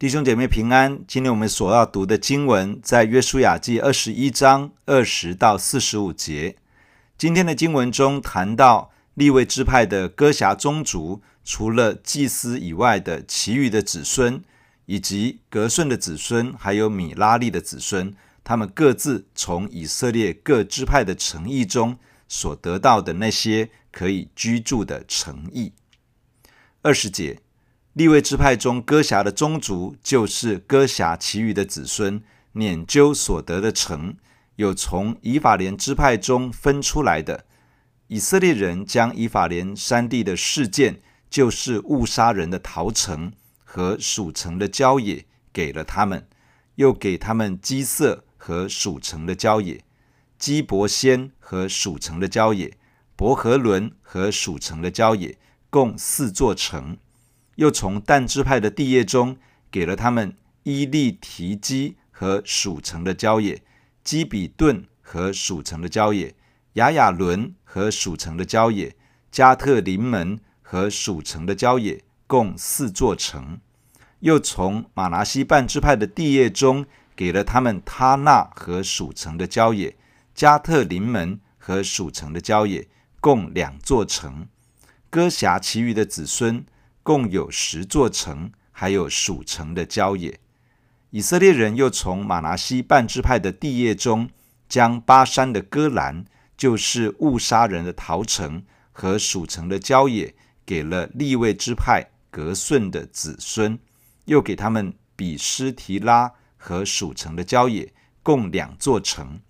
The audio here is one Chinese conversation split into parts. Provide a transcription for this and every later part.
弟兄姐妹平安。今天我们所要读的经文在约书亚记二十一章二十到四十五节。今天的经文中谈到立位支派的哥辖宗族，除了祭司以外的其余的子孙，以及革顺的子孙，还有米拉利的子孙，他们各自从以色列各支派的城邑中所得到的那些可以居住的城邑。二十节。利未支派中，歌辖的宗族就是歌辖其余的子孙拈阄所得的城，有从以法莲支派中分出来的。以色列人将以法莲山地的事件，就是误杀人的逃城和属城的郊野，给了他们，又给他们基色和属城的郊野，基伯仙和属城的郊野，伯和伦和属城的郊野，共四座城。又从但支派的地业中给了他们伊利提基和属城的郊野，基比顿和属城的郊野，亚雅仑和属城的郊野，加特林门和属城的郊野，共四座城。又从马拿西半支派的地业中给了他们他纳和属城的郊野，加特林门和属城的郊野，共两座城。哥辖其余的子孙。共有十座城，还有属城的郊野。以色列人又从玛拿西半支派的地业中，将巴珊的戈兰，就是误杀人的陶城和属城的郊野，给了利未支派革顺的子孙，又给他们比施提拉和属城的郊野，共两座城。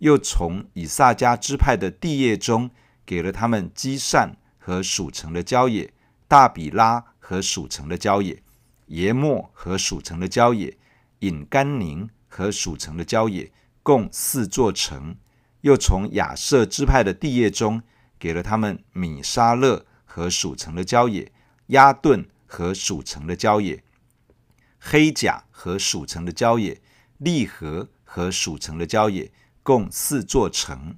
又从以萨迦支派的地业中，给了他们基善和属城的郊野。大比拉和属城的郊野，耶末和属城的郊野，隐甘宁和属城的郊野，共四座城。又从亚设支派的地业中，给了他们米沙勒和属城的郊野，亚顿和属城的郊野，黑甲和属城的郊野，利和和属城的郊野，共四座城。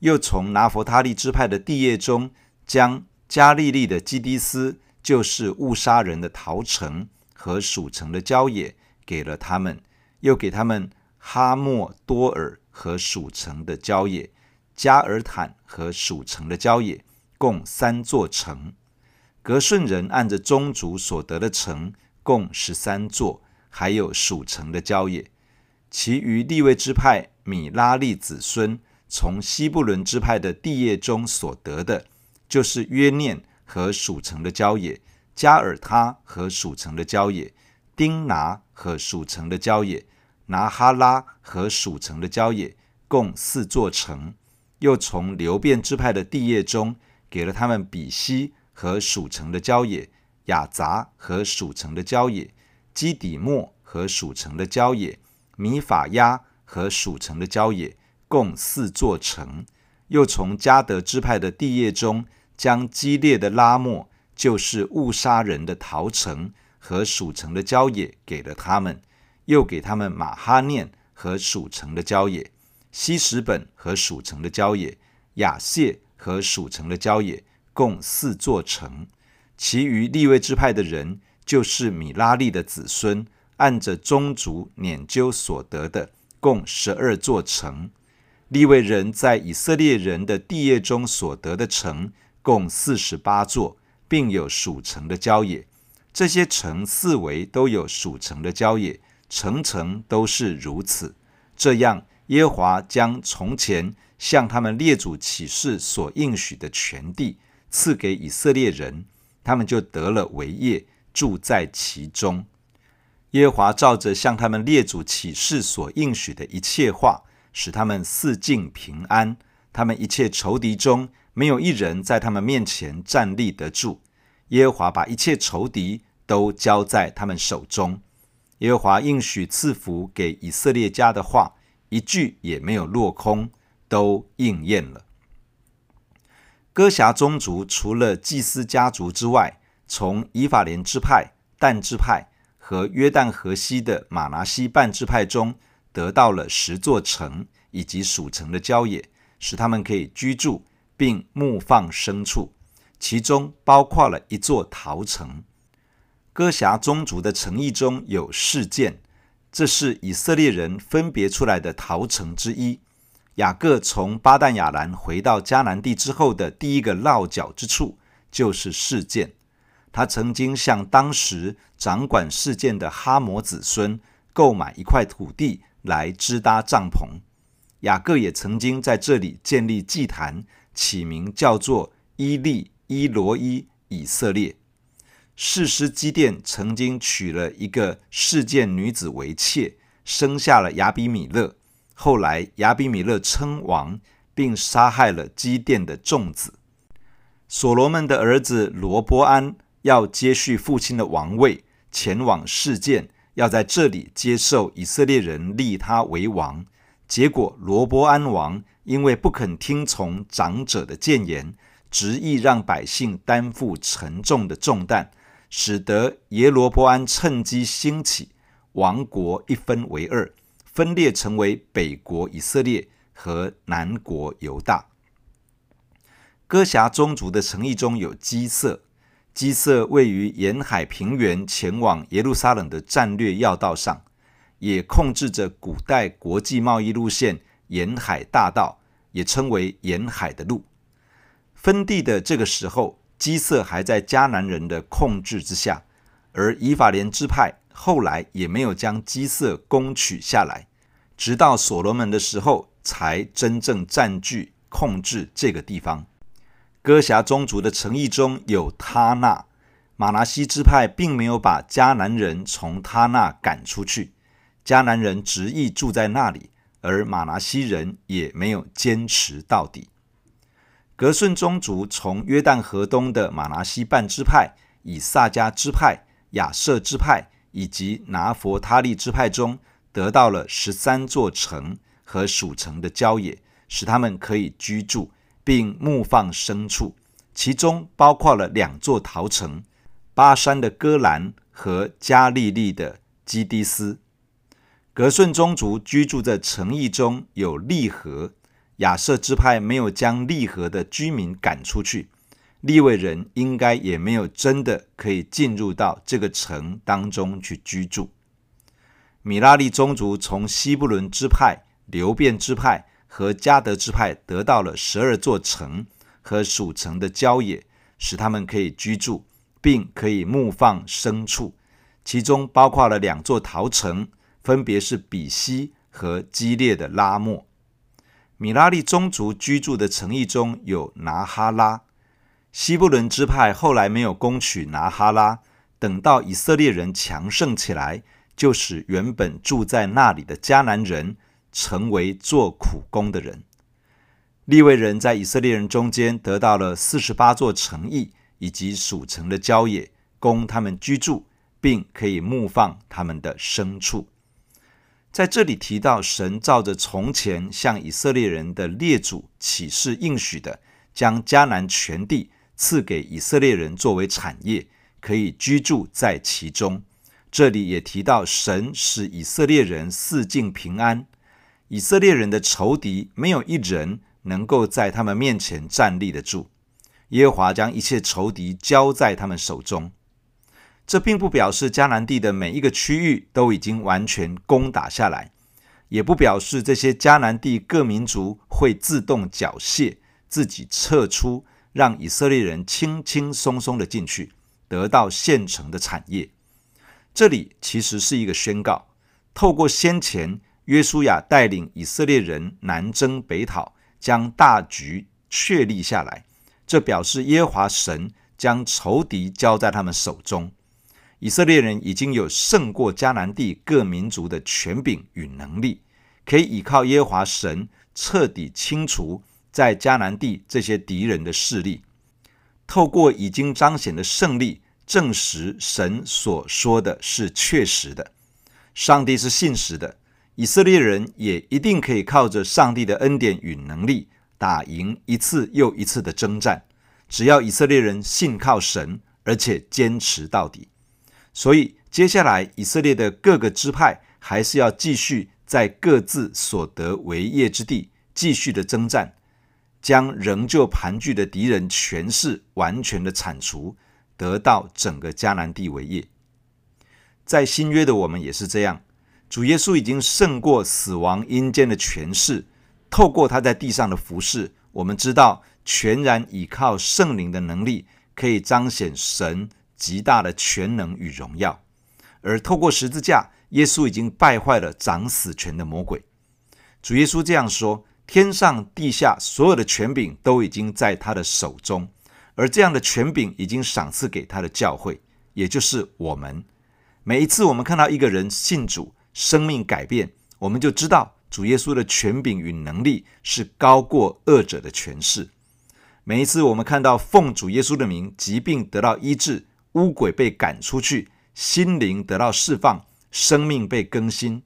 又从拿弗他利支派的地业中，将加利利的基迪斯，就是误杀人的陶城和属城的郊野，给了他们；又给他们哈莫多尔和属城的郊野，加尔坦和属城的郊野，共三座城。格顺人按着宗族所得的城，共十三座，还有属城的郊野。其余利位支派米拉利子孙从西布伦支派的地业中所得的。就是约念和属城的郊野，加尔他和属城的郊野，丁拿和属城的郊野，拿哈拉和属城的郊野，共四座城。又从流变支派的地业中，给了他们比西和属城的郊野，雅杂和属城的郊野，基底末和属城的郊野，米法亚和属城的郊野，共四座城。又从加德支派的地业中，将激烈的拉莫，就是误杀人的陶城和蜀城的郊野，给了他们；又给他们马哈念和蜀城的郊野，西什本和蜀城的郊野，雅谢和蜀城的郊野，共四座城。其余利未支派的人，就是米拉利的子孙，按着宗族研究所得的，共十二座城。利未人在以色列人的地业中所得的城，共四十八座，并有属城的郊野。这些城四围都有属城的郊野，层层都是如此。这样，耶和华将从前向他们列祖起誓所应许的全地赐给以色列人，他们就得了为业，住在其中。耶和华照着向他们列祖起誓所应许的一切话。使他们四境平安，他们一切仇敌中没有一人在他们面前站立得住。耶和华把一切仇敌都交在他们手中。耶和华应许赐福给以色列家的话，一句也没有落空，都应验了。哥辖宗族除了祭司家族之外，从以法莲支派、但支派和约旦河西的玛拿西半支派中。得到了十座城以及属城的郊野，使他们可以居住并牧放牲畜，其中包括了一座陶城。哥辖宗族的城邑中有示剑，这是以色列人分别出来的陶城之一。雅各从巴旦亚兰回到迦南地之后的第一个落脚之处就是示剑。他曾经向当时掌管示剑的哈摩子孙购买一块土地来支搭帐篷。雅各也曾经在这里建立祭坛，起名叫做伊利伊罗伊以色列。士师基甸曾经娶了一个示剑女子为妾，生下了亚比米勒。后来亚比米勒称王，并杀害了基甸的众子。所罗门的儿子罗波安要接续父亲的王位，前往示剑，要在这里接受以色列人立他为王。结果罗波安王因为不肯听从长者的谏言，执意让百姓担负沉重的重担。使得耶罗波安趁机兴起，王国一分为二，分裂成为北国以色列和南国犹大。哥辖宗族的城邑中有基色，基色位于沿海平原前往耶路撒冷的战略要道上，也控制着古代国际贸易路线沿海大道，也称为沿海的路。分地的这个时候。基色还在迦南人的控制之下，而以法莲支派后来也没有将基色攻取下来，直到所罗门的时候才真正占据控制这个地方。哥辖宗族的城邑中有他那，玛拿西支派并没有把迦南人从他那赶出去，迦南人执意住在那里，而马拿西人也没有坚持到底。格顺宗族从约旦河东的马拿西半支派、以萨迦支派、亚设支派以及拿弗他利支派中得到了十三座城和属城的郊野，使他们可以居住，并牧放牲畜，其中包括了两座逃城：巴山的戈兰和加利利的基低斯。格顺宗族居住在城邑中有利河。亚瑟支派没有将利河的居民赶出去，利未人应该也没有真的可以进入到这个城当中去居住。米拉利宗族从西布伦支派、流便支派和加德支派得到了十二座城和属城的郊野，使他们可以居住，并可以牧放牲畜，其中包括了两座陶城，分别是比西和基列的拉莫。米拉利宗族居住的城邑中有拿哈拉，西布伦支派后来没有攻取拿哈拉，等到以色列人强盛起来，就使原本住在那里的迦南人成为做苦工的人。利未人在以色列人中间得到了四十八座城邑以及属城的郊野，供他们居住，并可以牧放他们的牲畜。在这里提到，神照着从前向以色列人的列祖起誓应许的，将迦南全地赐给以色列人作为产业，可以居住在其中。这里也提到，神使以色列人四境平安，以色列人的仇敌没有一人能够在他们面前站立得住。耶和华将一切仇敌交在他们手中。这并不表示迦南地的每一个区域都已经完全攻打下来，也不表示这些迦南地各民族会自动缴械，自己撤出，让以色列人轻轻松松的进去，得到现成的产业。这里其实是一个宣告，透过先前约书亚带领以色列人南征北讨，将大局确立下来，这表示耶华神将仇敌交在他们手中。以色列人已经有胜过迦南地各民族的权柄与能力，可以依靠耶和华神彻底清除在迦南地这些敌人的势力。透过已经彰显的胜利，证实神所说的是确实的。上帝是信实的，以色列人也一定可以靠着上帝的恩典与能力，打赢一次又一次的征战。只要以色列人信靠神，而且坚持到底。所以，接下来以色列的各个支派还是要继续在各自所得为业之地继续的征战，将仍旧盘踞的敌人权势完全的铲除，得到整个迦南地为业。在新约的我们也是这样。主耶稣已经胜过死亡、阴间的权势，透过他在地上的服事，我们知道全然倚靠圣灵的能力，可以彰显神极大的权能与荣耀。而透过十字架，耶稣已经败坏了掌死权的魔鬼。主耶稣这样说：“天上地下所有的权柄都已经在他的手中，而这样的权柄已经赏赐给他的教会，也就是我们。每一次我们看到一个人信主，生命改变，我们就知道主耶稣的权柄与能力是高过恶者的权势。每一次我们看到奉主耶稣的名，疾病得到医治，污鬼被赶出去，心灵得到释放，生命被更新，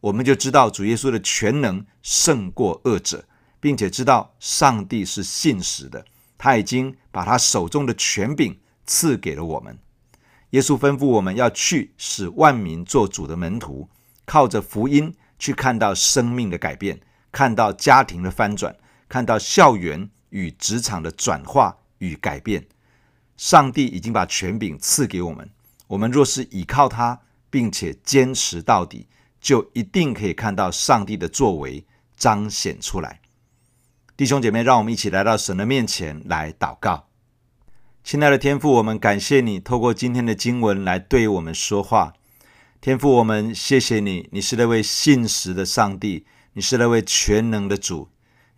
我们就知道主耶稣的全能胜过恶者，并且知道上帝是信实的，他已经把他手中的权柄赐给了我们。耶稣吩咐我们要去，使万民做主的门徒。靠着福音去看到生命的改变，看到家庭的翻转，看到校园与职场的转化与改变。上帝已经把权柄赐给我们，我们若是倚靠他，并且坚持到底，就一定可以看到上帝的作为彰显出来。弟兄姐妹，让我们一起来到神的面前来祷告。亲爱的天父，我们感谢你透过今天的经文来对我们说话。天父，我们谢谢你，你是那位信实的上帝，你是那位全能的主。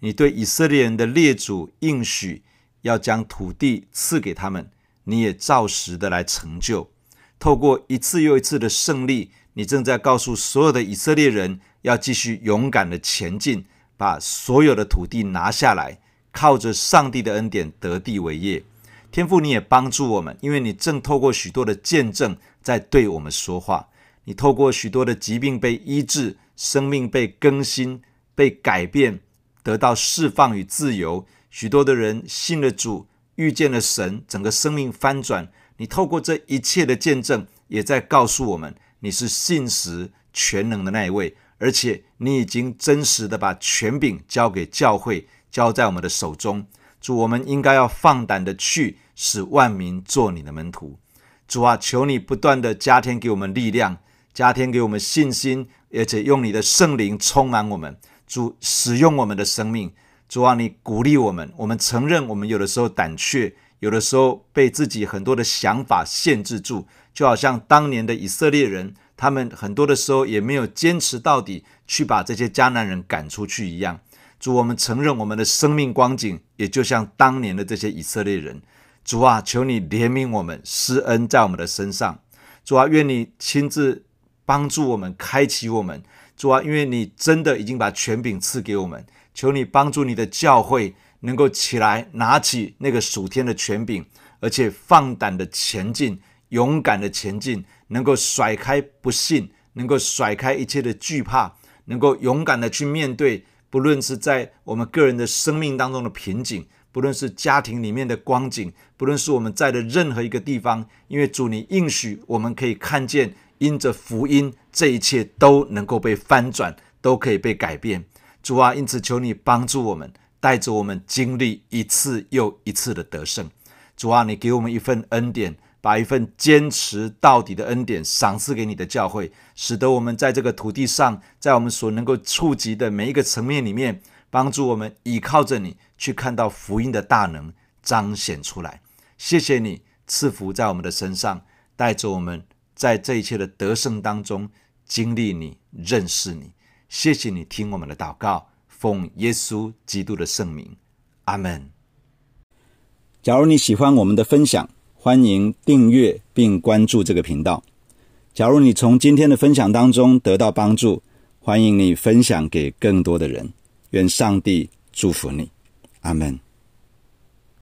你对以色列人的列祖应许要将土地赐给他们，你也照实的来成就。透过一次又一次的胜利，你正在告诉所有的以色列人，要继续勇敢的前进，把所有的土地拿下来，靠着上帝的恩典得地为业。天父，你也帮助我们，因为你正透过许多的见证在对我们说话。你透过许多的疾病被医治，生命被更新、被改变，得到释放与自由。许多的人信了主，遇见了神，整个生命翻转。你透过这一切的见证，也在告诉我们，你是信实全能的那一位，而且你已经真实的把权柄交给教会，交在我们的手中。主，我们应该要放胆的去，使万民做你的门徒。主啊，求你不断的加添给我们力量。加添给我们信心，而且用你的圣灵充满我们。主使用我们的生命，主啊，你鼓励我们。我们承认，我们有的时候胆怯，有的时候被自己很多的想法限制住，就好像当年的以色列人，他们很多的时候也没有坚持到底，去把这些迦南人赶出去一样。主，我们承认我们的生命光景，也就像当年的这些以色列人。主啊，求你怜悯我们，施恩在我们的身上。主啊，愿你亲自。帮助我们，开启我们，主啊，因为你真的已经把权柄赐给我们，求你帮助你的教会能够起来，拿起那个属天的权柄，而且放胆的前进，勇敢的前进，能够甩开不信，能够甩开一切的惧怕，能够勇敢的去面对，不论是在我们个人的生命当中的瓶颈，不论是家庭里面的光景，不论是我们在的任何一个地方，因为主你应许我们可以看见。因着福音，这一切都能够被翻转，都可以被改变。主啊，因此求你帮助我们，带着我们经历一次又一次的得胜。主啊，你给我们一份恩典，把一份坚持到底的恩典赏赐给你的教会，使得我们在这个土地上，在我们所能够触及的每一个层面里面，帮助我们依靠着你，去看到福音的大能彰显出来。谢谢你赐福在我们的身上，带着我们。在这一切的得胜当中，经历你、认识你，谢谢你听我们的祷告，奉耶稣基督的圣名，阿门。假如你喜欢我们的分享，欢迎订阅并关注这个频道。假如你从今天的分享当中得到帮助，欢迎你分享给更多的人。愿上帝祝福你，阿门。